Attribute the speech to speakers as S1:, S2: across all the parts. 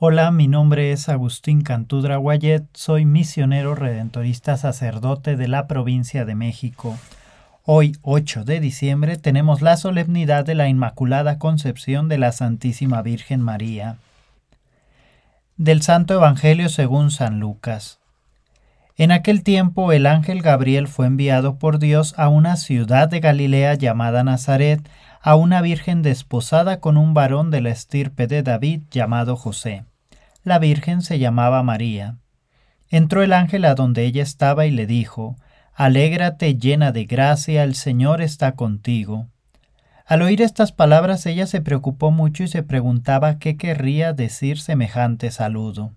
S1: Hola, mi nombre es Agustín Cantudra Guayet, soy misionero redentorista sacerdote de la provincia de México. Hoy, 8 de diciembre, tenemos la solemnidad de la Inmaculada Concepción de la Santísima Virgen María. Del Santo Evangelio según San Lucas. En aquel tiempo el ángel Gabriel fue enviado por Dios a una ciudad de Galilea llamada Nazaret, a una virgen desposada con un varón de la estirpe de David llamado José. La virgen se llamaba María. Entró el ángel a donde ella estaba y le dijo, Alégrate llena de gracia, el Señor está contigo. Al oír estas palabras ella se preocupó mucho y se preguntaba qué querría decir semejante saludo.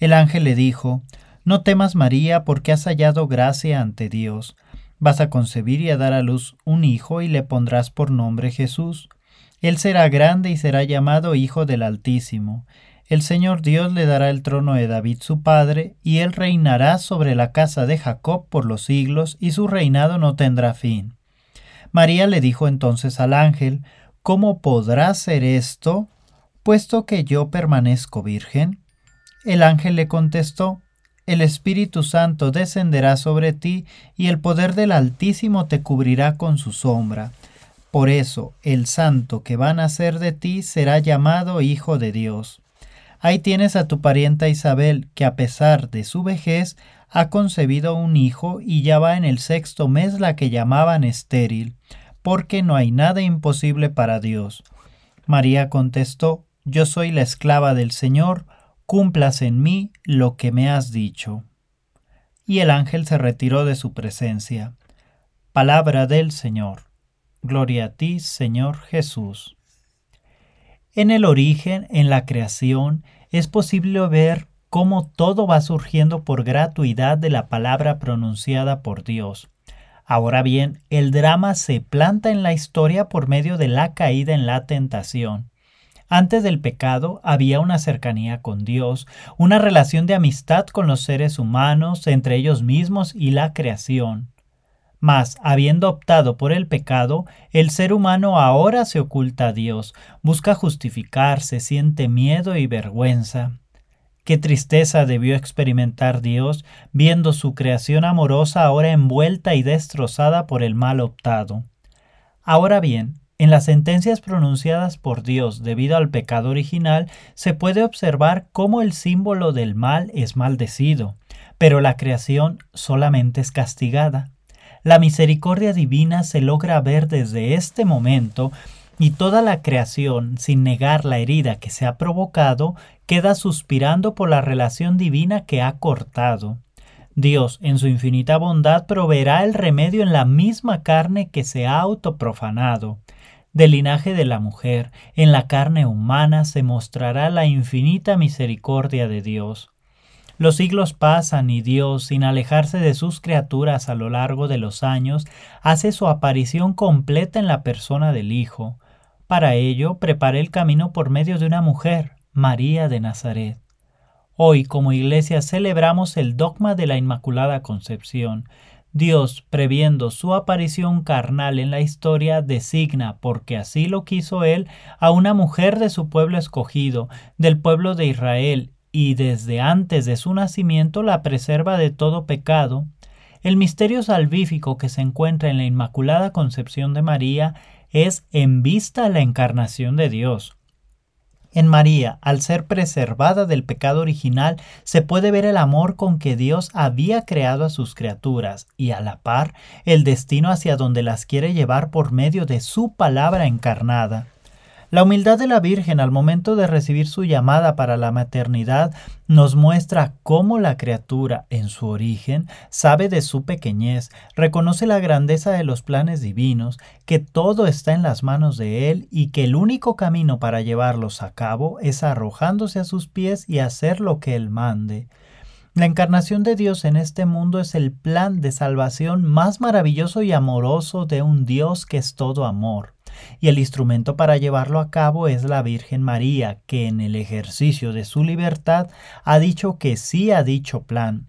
S1: El ángel le dijo, no temas, María, porque has hallado gracia ante Dios. Vas a concebir y a dar a luz un hijo y le pondrás por nombre Jesús. Él será grande y será llamado Hijo del Altísimo. El Señor Dios le dará el trono de David su padre, y él reinará sobre la casa de Jacob por los siglos, y su reinado no tendrá fin. María le dijo entonces al ángel, ¿Cómo podrá ser esto, puesto que yo permanezco virgen? El ángel le contestó, el Espíritu Santo descenderá sobre ti y el poder del Altísimo te cubrirá con su sombra. Por eso el santo que va a nacer de ti será llamado Hijo de Dios. Ahí tienes a tu parienta Isabel, que a pesar de su vejez ha concebido un hijo y ya va en el sexto mes la que llamaban estéril, porque no hay nada imposible para Dios. María contestó, Yo soy la esclava del Señor, cumplas en mí lo que me has dicho. Y el ángel se retiró de su presencia. Palabra del Señor. Gloria a ti, Señor Jesús. En el origen, en la creación, es posible ver cómo todo va surgiendo por gratuidad de la palabra pronunciada por Dios. Ahora bien, el drama se planta en la historia por medio de la caída en la tentación. Antes del pecado había una cercanía con Dios, una relación de amistad con los seres humanos, entre ellos mismos y la creación. Mas, habiendo optado por el pecado, el ser humano ahora se oculta a Dios, busca justificarse, siente miedo y vergüenza. Qué tristeza debió experimentar Dios viendo su creación amorosa ahora envuelta y destrozada por el mal optado. Ahora bien, en las sentencias pronunciadas por Dios debido al pecado original, se puede observar cómo el símbolo del mal es maldecido, pero la creación solamente es castigada. La misericordia divina se logra ver desde este momento y toda la creación, sin negar la herida que se ha provocado, queda suspirando por la relación divina que ha cortado. Dios, en su infinita bondad, proveerá el remedio en la misma carne que se ha autoprofanado del linaje de la mujer, en la carne humana se mostrará la infinita misericordia de Dios. Los siglos pasan y Dios, sin alejarse de sus criaturas a lo largo de los años, hace su aparición completa en la persona del Hijo. Para ello, preparé el camino por medio de una mujer, María de Nazaret. Hoy como iglesia celebramos el dogma de la Inmaculada Concepción, Dios, previendo su aparición carnal en la historia, designa, porque así lo quiso él, a una mujer de su pueblo escogido, del pueblo de Israel, y desde antes de su nacimiento la preserva de todo pecado, el misterio salvífico que se encuentra en la Inmaculada Concepción de María es en vista la encarnación de Dios, en María, al ser preservada del pecado original, se puede ver el amor con que Dios había creado a sus criaturas y a la par el destino hacia donde las quiere llevar por medio de su palabra encarnada. La humildad de la Virgen al momento de recibir su llamada para la maternidad nos muestra cómo la criatura, en su origen, sabe de su pequeñez, reconoce la grandeza de los planes divinos, que todo está en las manos de Él y que el único camino para llevarlos a cabo es arrojándose a sus pies y hacer lo que Él mande. La encarnación de Dios en este mundo es el plan de salvación más maravilloso y amoroso de un Dios que es todo amor y el instrumento para llevarlo a cabo es la Virgen María, que en el ejercicio de su libertad ha dicho que sí a dicho plan.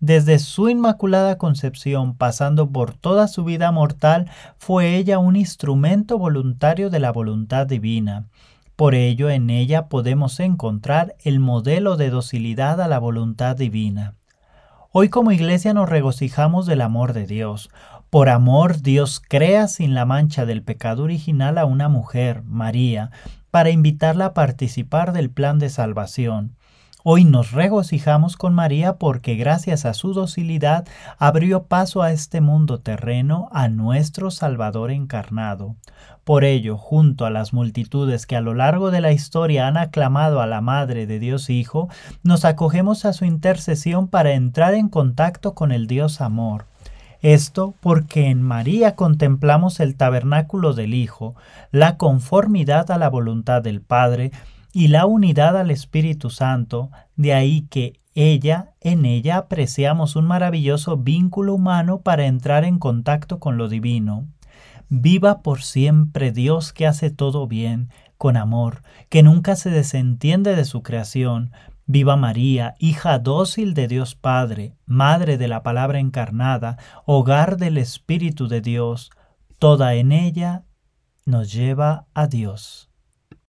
S1: Desde su inmaculada concepción, pasando por toda su vida mortal, fue ella un instrumento voluntario de la voluntad divina. Por ello, en ella podemos encontrar el modelo de docilidad a la voluntad divina. Hoy como iglesia nos regocijamos del amor de Dios. Por amor Dios crea sin la mancha del pecado original a una mujer, María, para invitarla a participar del plan de salvación. Hoy nos regocijamos con María porque gracias a su docilidad abrió paso a este mundo terreno a nuestro Salvador encarnado. Por ello, junto a las multitudes que a lo largo de la historia han aclamado a la Madre de Dios Hijo, nos acogemos a su intercesión para entrar en contacto con el Dios Amor. Esto porque en María contemplamos el tabernáculo del Hijo, la conformidad a la voluntad del Padre y la unidad al Espíritu Santo, de ahí que ella, en ella apreciamos un maravilloso vínculo humano para entrar en contacto con lo divino. Viva por siempre Dios que hace todo bien, con amor, que nunca se desentiende de su creación, Viva María, hija dócil de Dios Padre, Madre de la Palabra encarnada, hogar del Espíritu de Dios, toda en ella nos lleva a Dios.